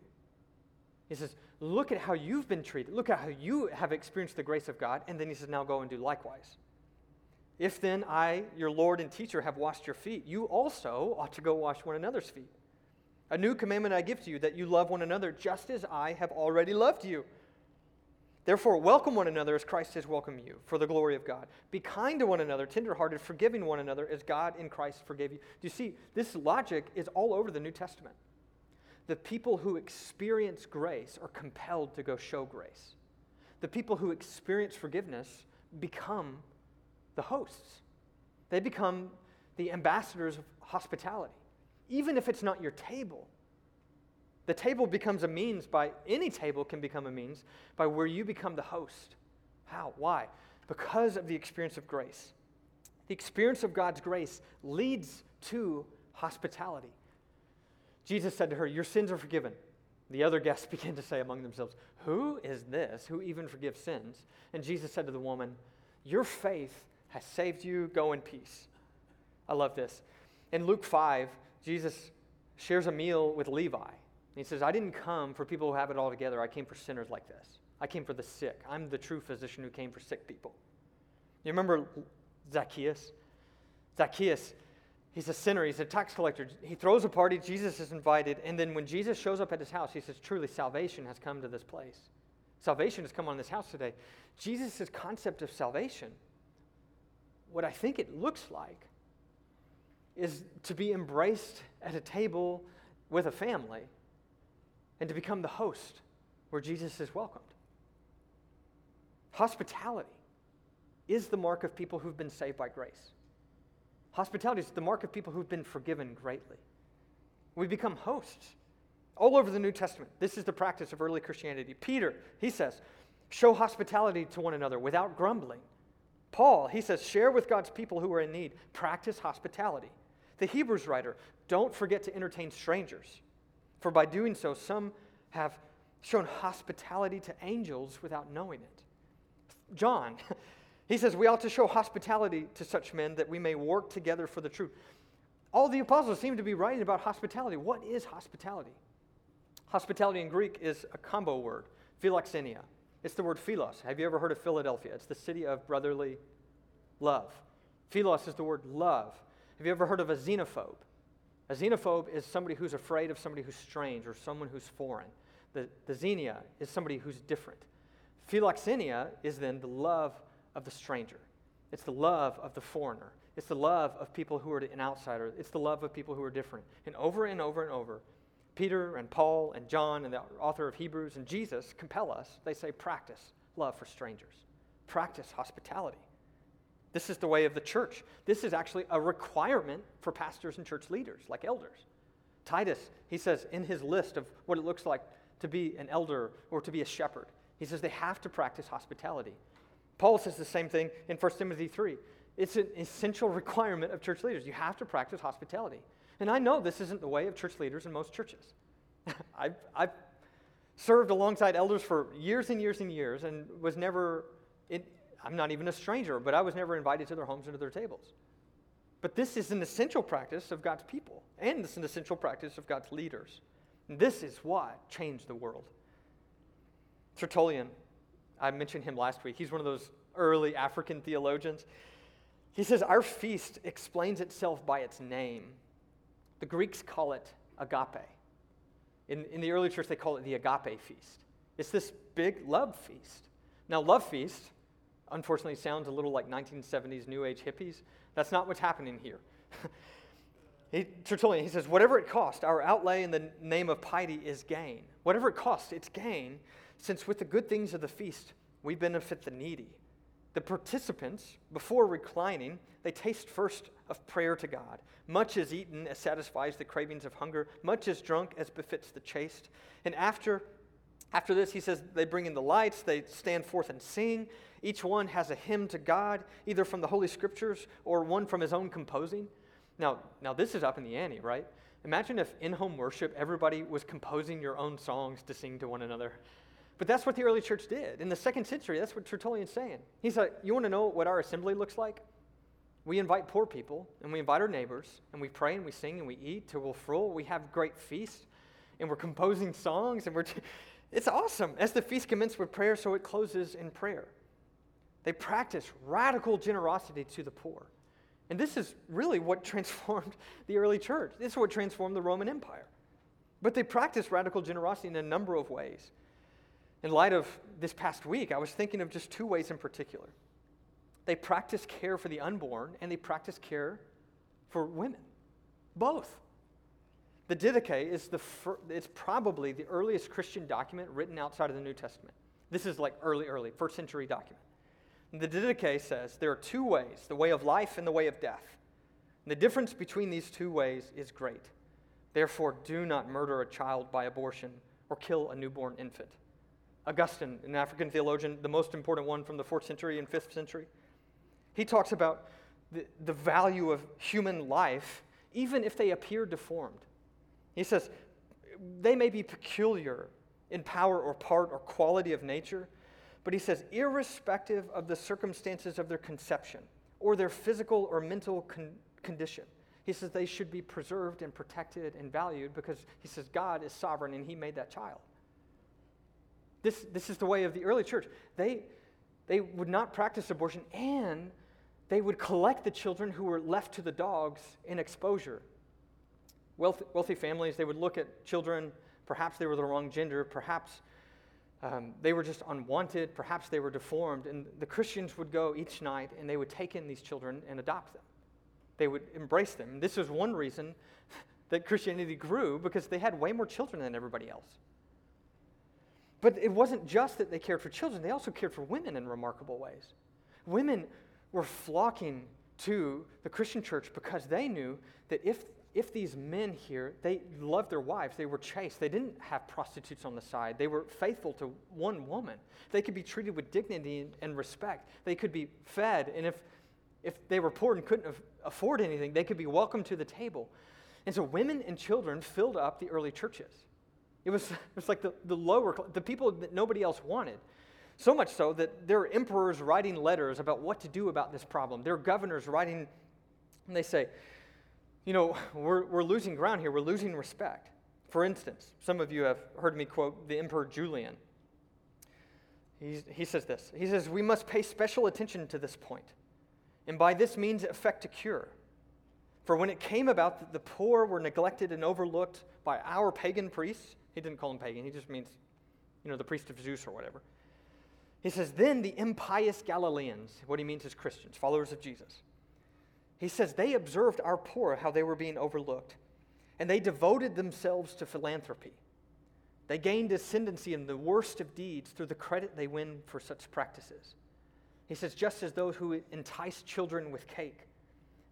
He says, Look at how you've been treated. Look at how you have experienced the grace of God. And then he says, Now go and do likewise. If then I, your Lord and teacher, have washed your feet, you also ought to go wash one another's feet. A new commandment I give to you, that you love one another just as I have already loved you. Therefore, welcome one another as Christ has welcomed you, for the glory of God. Be kind to one another, tenderhearted, forgiving one another as God in Christ forgave you. Do you see, this logic is all over the New Testament. The people who experience grace are compelled to go show grace. The people who experience forgiveness become the hosts, they become the ambassadors of hospitality, even if it's not your table. The table becomes a means by, any table can become a means by where you become the host. How? Why? Because of the experience of grace. The experience of God's grace leads to hospitality. Jesus said to her, Your sins are forgiven. The other guests began to say among themselves, Who is this who even forgives sins? And Jesus said to the woman, Your faith has saved you. Go in peace. I love this. In Luke 5, Jesus shares a meal with Levi. He says, I didn't come for people who have it all together. I came for sinners like this. I came for the sick. I'm the true physician who came for sick people. You remember Zacchaeus? Zacchaeus, he's a sinner. He's a tax collector. He throws a party. Jesus is invited. And then when Jesus shows up at his house, he says, Truly, salvation has come to this place. Salvation has come on this house today. Jesus' concept of salvation what I think it looks like is to be embraced at a table with a family and to become the host where Jesus is welcomed. Hospitality is the mark of people who've been saved by grace. Hospitality is the mark of people who've been forgiven greatly. We become hosts all over the New Testament. This is the practice of early Christianity. Peter, he says, show hospitality to one another without grumbling. Paul, he says, share with God's people who are in need, practice hospitality. The Hebrews writer, don't forget to entertain strangers, for by doing so, some have shown hospitality to angels without knowing it. John, he says, we ought to show hospitality to such men that we may work together for the truth. All the apostles seem to be writing about hospitality. What is hospitality? Hospitality in Greek is a combo word, philoxenia. It's the word philos. Have you ever heard of Philadelphia? It's the city of brotherly love. Philos is the word love. Have you ever heard of a xenophobe? A xenophobe is somebody who's afraid of somebody who's strange or someone who's foreign. The, the xenia is somebody who's different. Philoxenia is then the love of the stranger. It's the love of the foreigner. It's the love of people who are an outsider. It's the love of people who are different. And over and over and over, Peter and Paul and John and the author of Hebrews and Jesus compel us. They say, practice love for strangers, practice hospitality. This is the way of the church. This is actually a requirement for pastors and church leaders, like elders. Titus, he says in his list of what it looks like to be an elder or to be a shepherd, he says they have to practice hospitality. Paul says the same thing in 1 Timothy 3. It's an essential requirement of church leaders. You have to practice hospitality. And I know this isn't the way of church leaders in most churches. I've, I've served alongside elders for years and years and years and was never, it, I'm not even a stranger, but I was never invited to their homes and to their tables. But this is an essential practice of God's people, and it's an essential practice of God's leaders. And this is what changed the world. Tertullian, I mentioned him last week. He's one of those early African theologians. He says, Our feast explains itself by its name. The Greeks call it agape. In, in the early church, they call it the agape feast. It's this big love feast. Now, love feast, unfortunately, sounds a little like 1970s New Age hippies. That's not what's happening here. he, Tertullian, he says, whatever it costs, our outlay in the name of piety is gain. Whatever it costs, it's gain, since with the good things of the feast, we benefit the needy. The participants, before reclining, they taste first of prayer to God. Much is eaten as satisfies the cravings of hunger, much is drunk as befits the chaste. And after, after this, he says they bring in the lights, they stand forth and sing. Each one has a hymn to God, either from the Holy Scriptures or one from his own composing. Now, now this is up in the ante, right? Imagine if in home worship everybody was composing your own songs to sing to one another. But that's what the early church did. In the second century, that's what Tertullian's saying. He's like, You want to know what our assembly looks like? We invite poor people and we invite our neighbors and we pray and we sing and we eat till we're full. We have great feasts and we're composing songs and we're. T- It's awesome. As the feast commences with prayer, so it closes in prayer. They practice radical generosity to the poor. And this is really what transformed the early church. This is what transformed the Roman Empire. But they practice radical generosity in a number of ways. In light of this past week, I was thinking of just two ways in particular. They practice care for the unborn and they practice care for women. Both. The Didache is the fir- it's probably the earliest Christian document written outside of the New Testament. This is like early, early, first century document. The Didache says there are two ways the way of life and the way of death. And the difference between these two ways is great. Therefore, do not murder a child by abortion or kill a newborn infant. Augustine, an African theologian, the most important one from the fourth century and fifth century, he talks about the, the value of human life, even if they appear deformed. He says, they may be peculiar in power or part or quality of nature, but he says, irrespective of the circumstances of their conception or their physical or mental con- condition, he says they should be preserved and protected and valued because he says God is sovereign and he made that child. This, this is the way of the early church. They, they would not practice abortion and they would collect the children who were left to the dogs in exposure. Wealthy, wealthy families, they would look at children, perhaps they were the wrong gender, perhaps um, they were just unwanted, perhaps they were deformed, and the Christians would go each night and they would take in these children and adopt them. They would embrace them. And this was one reason that Christianity grew because they had way more children than everybody else. But it wasn't just that they cared for children, they also cared for women in remarkable ways. Women were flocking to the Christian church because they knew that if, if these men here, they loved their wives, they were chaste, they didn't have prostitutes on the side, they were faithful to one woman, they could be treated with dignity and respect, they could be fed, and if, if they were poor and couldn't afford anything, they could be welcomed to the table. And so women and children filled up the early churches. It was, it was like the, the lower, the people that nobody else wanted. So much so that there are emperors writing letters about what to do about this problem. There are governors writing, and they say, you know, we're, we're losing ground here, we're losing respect. For instance, some of you have heard me quote the Emperor Julian. He's, he says this He says, We must pay special attention to this point, and by this means effect a cure. For when it came about that the poor were neglected and overlooked by our pagan priests, he didn't call them pagan, he just means, you know, the priest of Zeus or whatever. He says, Then the impious Galileans, what he means is Christians, followers of Jesus, he says, they observed our poor, how they were being overlooked, and they devoted themselves to philanthropy. They gained ascendancy in the worst of deeds through the credit they win for such practices. He says, just as those who entice children with cake,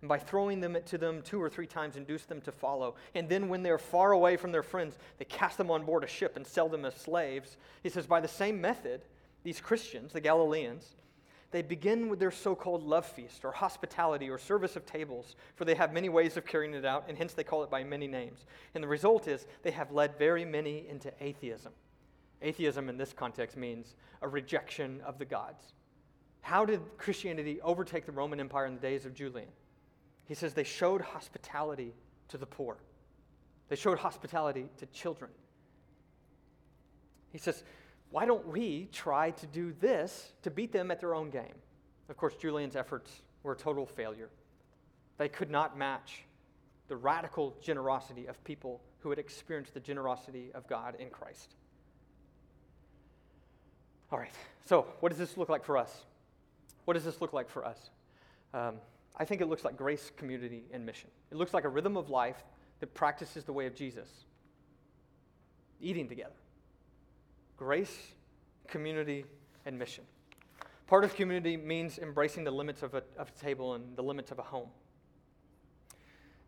and by throwing them to them two or three times induce them to follow. And then when they're far away from their friends, they cast them on board a ship and sell them as slaves. He says, by the same method, these Christians, the Galileans, they begin with their so called love feast or hospitality or service of tables, for they have many ways of carrying it out, and hence they call it by many names. And the result is they have led very many into atheism. Atheism in this context means a rejection of the gods. How did Christianity overtake the Roman Empire in the days of Julian? He says they showed hospitality to the poor, they showed hospitality to children. He says, why don't we try to do this to beat them at their own game? Of course, Julian's efforts were a total failure. They could not match the radical generosity of people who had experienced the generosity of God in Christ. All right, so what does this look like for us? What does this look like for us? Um, I think it looks like grace, community, and mission. It looks like a rhythm of life that practices the way of Jesus, eating together grace, community, and mission. Part of community means embracing the limits of a, of a table and the limits of a home.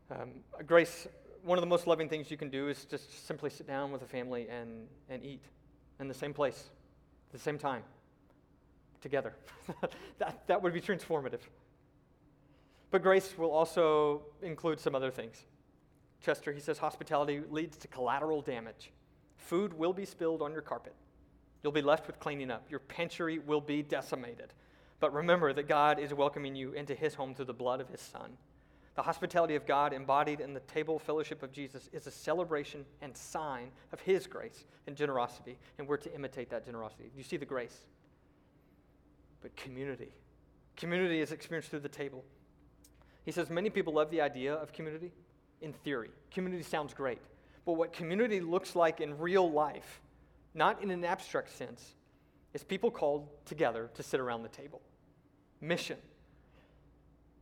Um, grace, one of the most loving things you can do is just simply sit down with a family and, and eat in the same place, at the same time, together. that, that would be transformative. But grace will also include some other things. Chester, he says, hospitality leads to collateral damage. Food will be spilled on your carpet. You'll be left with cleaning up. Your pantry will be decimated. But remember that God is welcoming you into his home through the blood of his son. The hospitality of God embodied in the table fellowship of Jesus is a celebration and sign of his grace and generosity, and we're to imitate that generosity. You see the grace? But community. Community is experienced through the table. He says many people love the idea of community in theory. Community sounds great. But what community looks like in real life, not in an abstract sense, is people called together to sit around the table. Mission.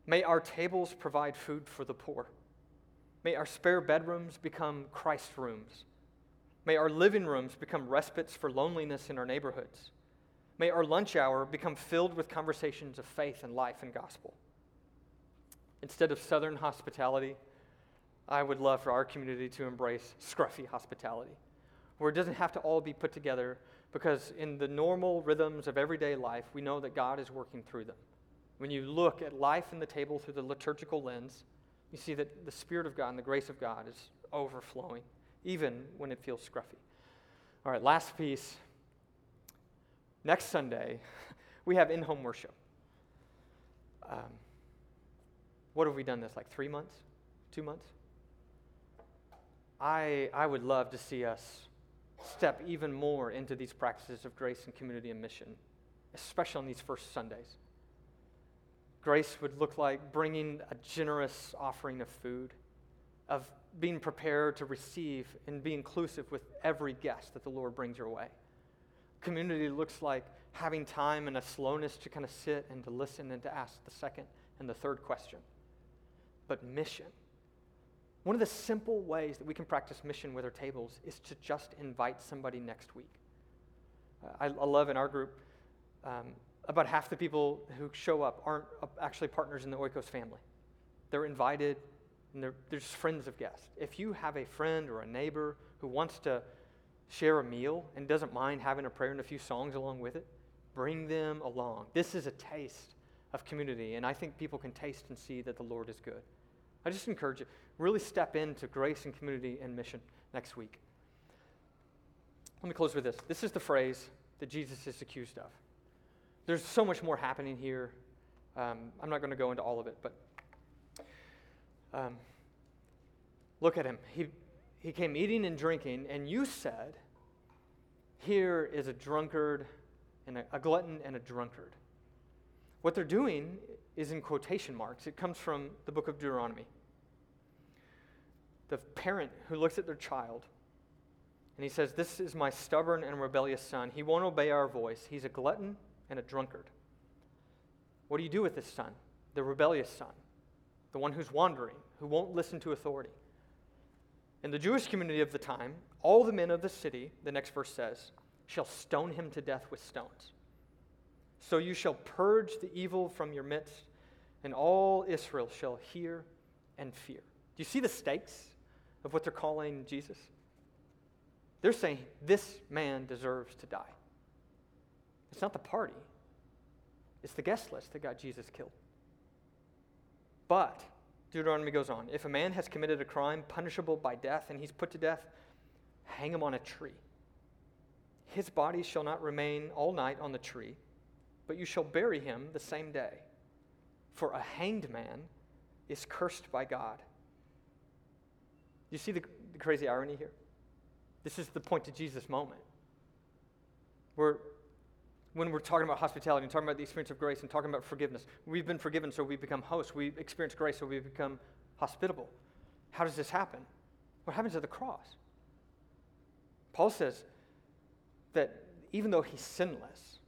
May our tables provide food for the poor. May our spare bedrooms become Christ rooms. May our living rooms become respites for loneliness in our neighborhoods. May our lunch hour become filled with conversations of faith and life and gospel. Instead of Southern hospitality, I would love for our community to embrace scruffy hospitality, where it doesn't have to all be put together because in the normal rhythms of everyday life, we know that God is working through them. When you look at life in the table through the liturgical lens, you see that the Spirit of God and the grace of God is overflowing, even when it feels scruffy. All right, last piece. Next Sunday, we have in home worship. Um, what have we done this? Like three months? Two months? I, I would love to see us step even more into these practices of grace and community and mission, especially on these first Sundays. Grace would look like bringing a generous offering of food, of being prepared to receive and be inclusive with every guest that the Lord brings your way. Community looks like having time and a slowness to kind of sit and to listen and to ask the second and the third question. But mission. One of the simple ways that we can practice mission with our tables is to just invite somebody next week. Uh, I, I, love in our group, um, about half the people who show up aren't actually partners in the Oikos family. They're invited, and they're, they're just friends of guests. If you have a friend or a neighbor who wants to share a meal and doesn't mind having a prayer and a few songs along with it, bring them along. This is a taste of community, and I think people can taste and see that the Lord is good. I just encourage you, really step into grace and community and mission next week. Let me close with this. This is the phrase that Jesus is accused of. There's so much more happening here. Um, I'm not going to go into all of it, but um, look at him. He, he came eating and drinking, and you said, Here is a drunkard and a, a glutton and a drunkard. What they're doing is in quotation marks. It comes from the book of Deuteronomy. The parent who looks at their child and he says, This is my stubborn and rebellious son. He won't obey our voice. He's a glutton and a drunkard. What do you do with this son? The rebellious son, the one who's wandering, who won't listen to authority. In the Jewish community of the time, all the men of the city, the next verse says, shall stone him to death with stones. So you shall purge the evil from your midst, and all Israel shall hear and fear. Do you see the stakes of what they're calling Jesus? They're saying this man deserves to die. It's not the party, it's the guest list that got Jesus killed. But, Deuteronomy goes on if a man has committed a crime punishable by death and he's put to death, hang him on a tree. His body shall not remain all night on the tree, but you shall bury him the same day. For a hanged man is cursed by God. You see the, the crazy irony here? This is the point to Jesus' moment. Where when we're talking about hospitality and talking about the experience of grace and talking about forgiveness. We've been forgiven, so we become hosts. We experience grace, so we become hospitable. How does this happen? What happens at the cross? Paul says that even though he's sinless,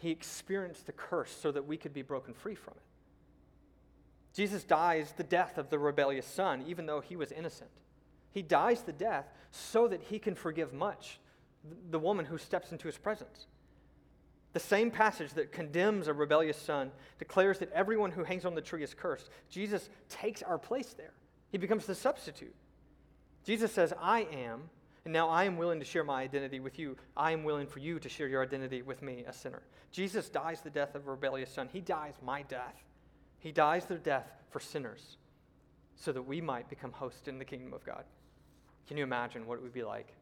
he experienced the curse so that we could be broken free from it. Jesus dies the death of the rebellious son, even though he was innocent. He dies the death so that he can forgive much the woman who steps into his presence. The same passage that condemns a rebellious son declares that everyone who hangs on the tree is cursed. Jesus takes our place there. He becomes the substitute. Jesus says, I am, and now I am willing to share my identity with you. I am willing for you to share your identity with me, a sinner. Jesus dies the death of a rebellious son. He dies my death. He dies the death for sinners so that we might become hosts in the kingdom of God. Can you imagine what it would be like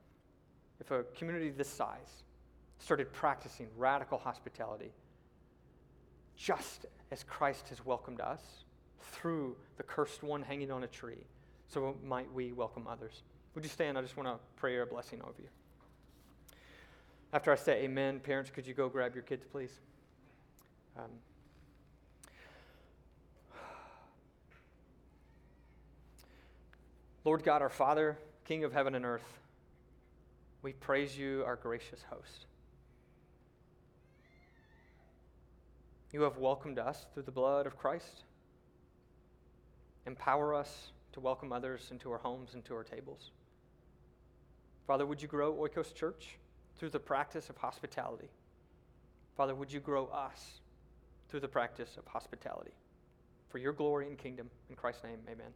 if a community this size started practicing radical hospitality just as Christ has welcomed us through the cursed one hanging on a tree. So might we welcome others. Would you stand? I just want to pray a blessing over you. After I say amen, parents, could you go grab your kids, please? Um, Lord God, our Father, King of heaven and earth, we praise you, our gracious host. You have welcomed us through the blood of Christ. Empower us to welcome others into our homes and to our tables. Father, would you grow Oikos Church through the practice of hospitality? Father, would you grow us through the practice of hospitality? For your glory and kingdom. In Christ's name, amen.